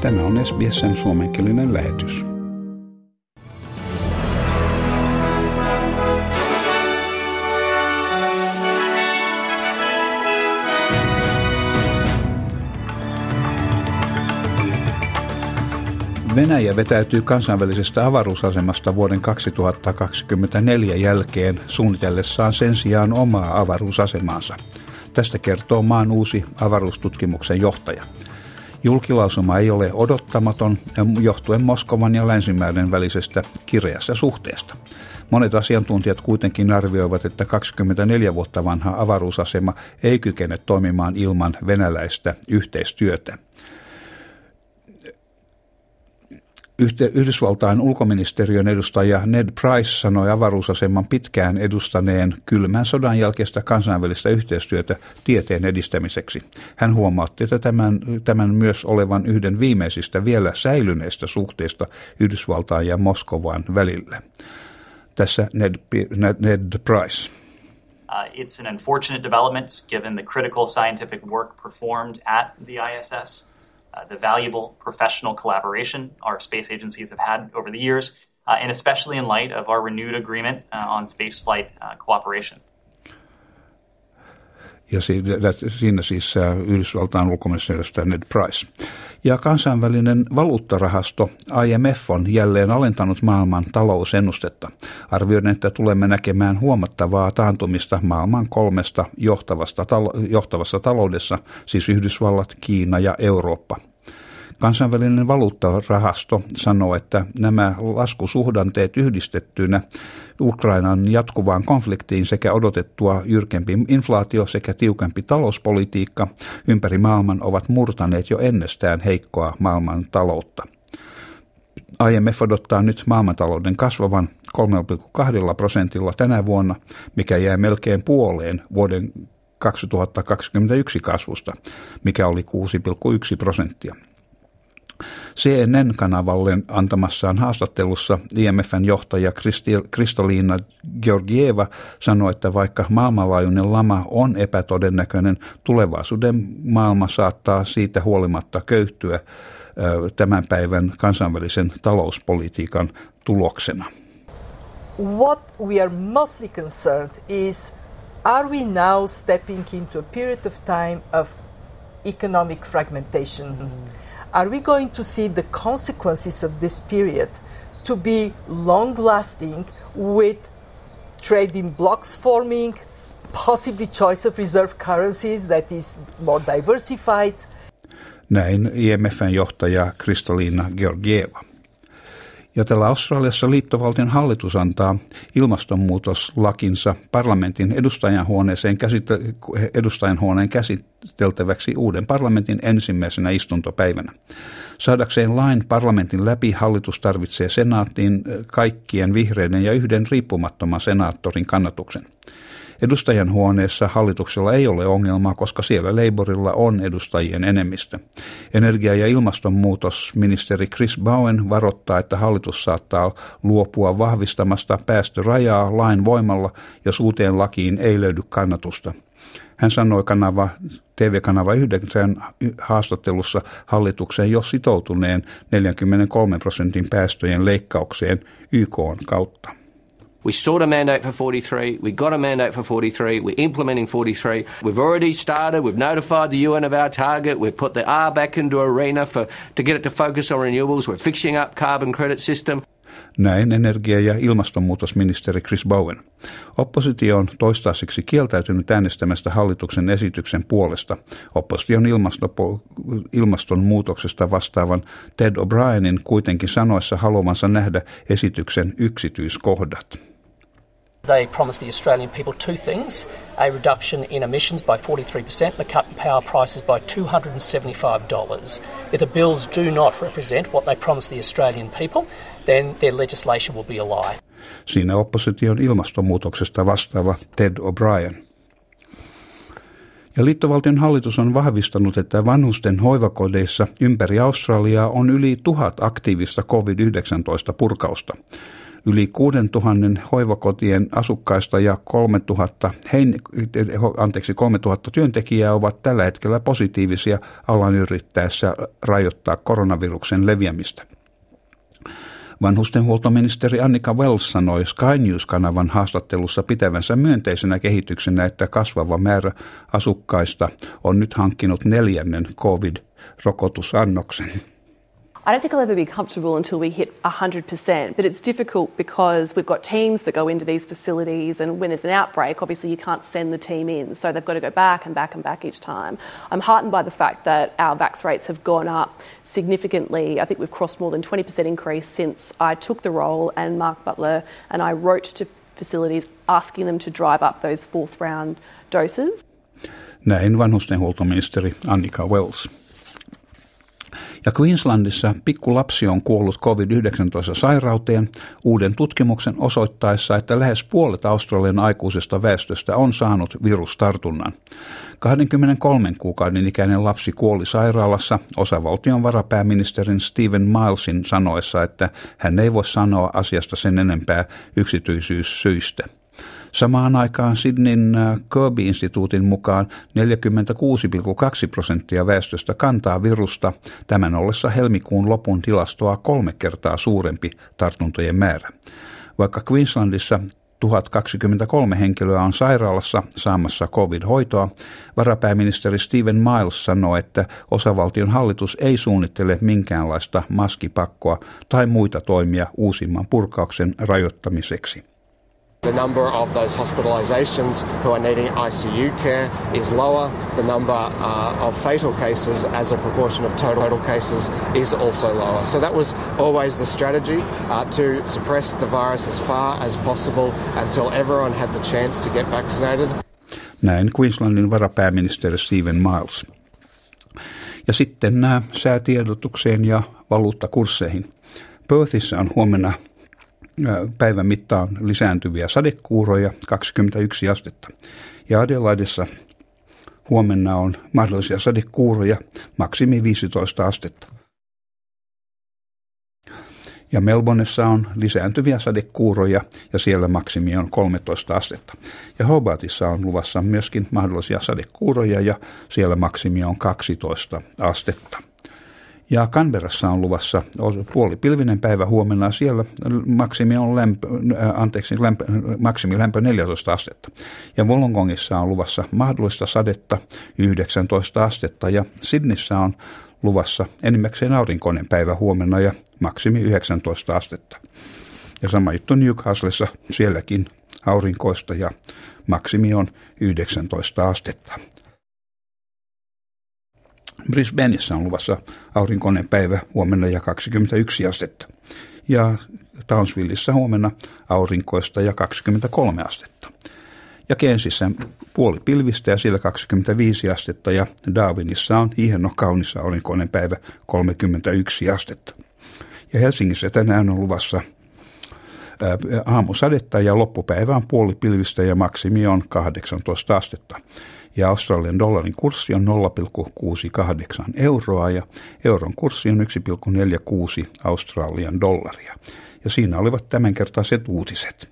Tämä on SBSn suomenkielinen lähetys. Venäjä vetäytyy kansainvälisestä avaruusasemasta vuoden 2024 jälkeen suunnitellessaan sen sijaan omaa avaruusasemaansa. Tästä kertoo maan uusi avaruustutkimuksen johtaja. Julkilausuma ei ole odottamaton johtuen Moskovan ja länsimäiden välisestä kireässä suhteesta. Monet asiantuntijat kuitenkin arvioivat, että 24 vuotta vanha avaruusasema ei kykene toimimaan ilman venäläistä yhteistyötä. Yhdysvaltain ulkoministeriön edustaja Ned Price sanoi avaruusaseman pitkään edustaneen kylmän sodan jälkeistä kansainvälistä yhteistyötä tieteen edistämiseksi. Hän huomautti, että tämän, tämän myös olevan yhden viimeisistä vielä säilyneistä suhteista Yhdysvaltain ja Moskovan välillä. Tässä Ned, Ned, Ned Price. Uh, it's an unfortunate development given the critical scientific work performed at the ISS. Uh, the valuable professional collaboration our space agencies have had over the years, uh, and especially in light of our renewed agreement uh, on spaceflight uh, cooperation. Ja siinä siis äh, Yhdysvaltain ulkoministeriöstä Ned Price. Ja kansainvälinen valuuttarahasto IMF on jälleen alentanut maailman talousennustetta. Arvioiden, että tulemme näkemään huomattavaa taantumista maailman kolmesta johtavasta, johtavassa taloudessa, siis Yhdysvallat, Kiina ja Eurooppa. Kansainvälinen valuuttarahasto sanoo, että nämä laskusuhdanteet yhdistettyinä Ukrainan jatkuvaan konfliktiin sekä odotettua jyrkempi inflaatio sekä tiukempi talouspolitiikka ympäri maailman ovat murtaneet jo ennestään heikkoa maailman taloutta. IMF odottaa nyt maailmantalouden kasvavan 3,2 prosentilla tänä vuonna, mikä jää melkein puoleen vuoden 2021 kasvusta, mikä oli 6,1 prosenttia. CNN-kanavalle antamassaan haastattelussa IMFn johtaja Kristoliina Georgieva sanoi, että vaikka maailmanlaajuinen lama on epätodennäköinen, tulevaisuuden maailma saattaa siitä huolimatta köyhtyä tämän päivän kansainvälisen talouspolitiikan tuloksena. What we are mostly concerned is are we now stepping into a period of time of economic fragmentation? Mm-hmm. Are we going to see the consequences of this period to be long lasting with trading blocks forming, possibly choice of reserve currencies that is more diversified? Näin IMFn johtaja Kristaliina Georgieva. Tällä Australiassa liittovaltion hallitus antaa ilmastonmuutoslakinsa parlamentin edustajanhuoneeseen käsite- edustajanhuoneen käsiteltäväksi uuden parlamentin ensimmäisenä istuntopäivänä. Saadakseen lain parlamentin läpi hallitus tarvitsee senaattiin kaikkien vihreiden ja yhden riippumattoman senaattorin kannatuksen. Edustajan huoneessa hallituksella ei ole ongelmaa, koska siellä Labourilla on edustajien enemmistö. Energia- ja ilmastonmuutosministeri Chris Bowen varoittaa, että hallitus saattaa luopua vahvistamasta päästörajaa lain voimalla, jos uuteen lakiin ei löydy kannatusta. Hän sanoi kanava, TV-kanava 9 haastattelussa hallituksen jo sitoutuneen 43 prosentin päästöjen leikkaukseen YK kautta. We sought a mandate for 43. We got a mandate for 43. We're implementing 43. We've already started. We've notified the UN of our target. We've put the R back into arena for, to get it to focus on renewables. We're fixing up carbon credit system. Näin energia- ja ilmastonmuutosministeri Chris Bowen. Oppositio on toistaiseksi kieltäytynyt äänestämästä hallituksen esityksen puolesta. Opposition ilmasto- ilmastonmuutoksesta vastaavan Ted O'Brienin kuitenkin sanoessa haluamansa nähdä esityksen yksityiskohdat. They promised the Australian people two things a reduction in emissions by 43% and a cut in power prices by $275. If the bills do not represent what they promised the Australian people, then their legislation will be a lie. Siinä opposition ilmastonmuutoksesta vastaava Ted O'Brien. Ja liittovaltion hallitus on vahvistanut, että vanhusten hoivakodeissa ympäri Australiaa on yli tuhat aktiivista COVID-19 purkausta. Yli 6000 hoivakotien asukkaista ja 3000, hein, anteeksi, 3000 työntekijää ovat tällä hetkellä positiivisia alan yrittäessä rajoittaa koronaviruksen leviämistä. Vanhustenhuoltoministeri Annika Wells sanoi Sky News-kanavan haastattelussa pitävänsä myönteisenä kehityksenä, että kasvava määrä asukkaista on nyt hankkinut neljännen COVID-rokotusannoksen. I don't think I'll ever be comfortable until we hit 100%, but it's difficult because we've got teams that go into these facilities, and when there's an outbreak, obviously you can't send the team in, so they've got to go back and back and back each time. I'm heartened by the fact that our vax rates have gone up significantly. I think we've crossed more than 20% increase since I took the role, and Mark Butler and I wrote to facilities asking them to drive up those fourth round doses. Näin vanhustenhuoltoministeri Annika Wells. Ja Queenslandissa pikkulapsi on kuollut COVID-19-sairauteen uuden tutkimuksen osoittaessa, että lähes puolet Australian aikuisesta väestöstä on saanut virustartunnan. 23 kuukauden ikäinen lapsi kuoli sairaalassa osavaltion varapääministerin Stephen Milesin sanoessa, että hän ei voi sanoa asiasta sen enempää yksityisyyssyistä. Samaan aikaan Sydneyn äh, Kirby-instituutin mukaan 46,2 prosenttia väestöstä kantaa virusta, tämän ollessa helmikuun lopun tilastoa kolme kertaa suurempi tartuntojen määrä. Vaikka Queenslandissa 1023 henkilöä on sairaalassa saamassa covid-hoitoa, varapääministeri Stephen Miles sanoi, että osavaltion hallitus ei suunnittele minkäänlaista maskipakkoa tai muita toimia uusimman purkauksen rajoittamiseksi. The number of those hospitalisations who are needing ICU care is lower. The number uh, of fatal cases as a proportion of total, cases is also lower. So that was always the strategy uh, to suppress the virus as far as possible until everyone had the chance to get vaccinated. Näin Queenslandin varapääministeri Stephen Miles. Ja sitten nämä säätiedotukseen ja valuuttakursseihin. Perthissä on huomenna päivän mittaan lisääntyviä sadekuuroja 21 astetta. Ja Adelaidessa huomenna on mahdollisia sadekuuroja maksimi 15 astetta. Ja Melbourneessa on lisääntyviä sadekuuroja ja siellä maksimi on 13 astetta. Ja Hobartissa on luvassa myöskin mahdollisia sadekuuroja ja siellä maksimi on 12 astetta. Ja Canberrassa on luvassa puolipilvinen päivä huomenna. Siellä maksimi on lämpö, äh, anteeksi, lämpö, maksimi lämpö 14 astetta. Ja Wollongongissa on luvassa mahdollista sadetta 19 astetta. Ja Sydneyssä on luvassa enimmäkseen aurinkoinen päivä huomenna ja maksimi 19 astetta. Ja sama juttu Newcastlessa, sielläkin aurinkoista ja maksimi on 19 astetta. Brisbaneissa on luvassa aurinkoinen päivä huomenna ja 21 astetta. Ja Townsvilleissa huomenna aurinkoista ja 23 astetta. Ja Kensissä puoli pilvistä ja siellä 25 astetta ja Darwinissa on hieno kaunis aurinkoinen päivä 31 astetta. Ja Helsingissä tänään on luvassa aamusadetta ja loppupäivä on puoli pilvistä ja maksimi on 18 astetta ja Australian dollarin kurssi on 0,68 euroa ja euron kurssi on 1,46 Australian dollaria. Ja siinä olivat tämänkertaiset uutiset.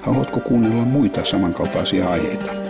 Haluatko kuunnella muita samankaltaisia aiheita?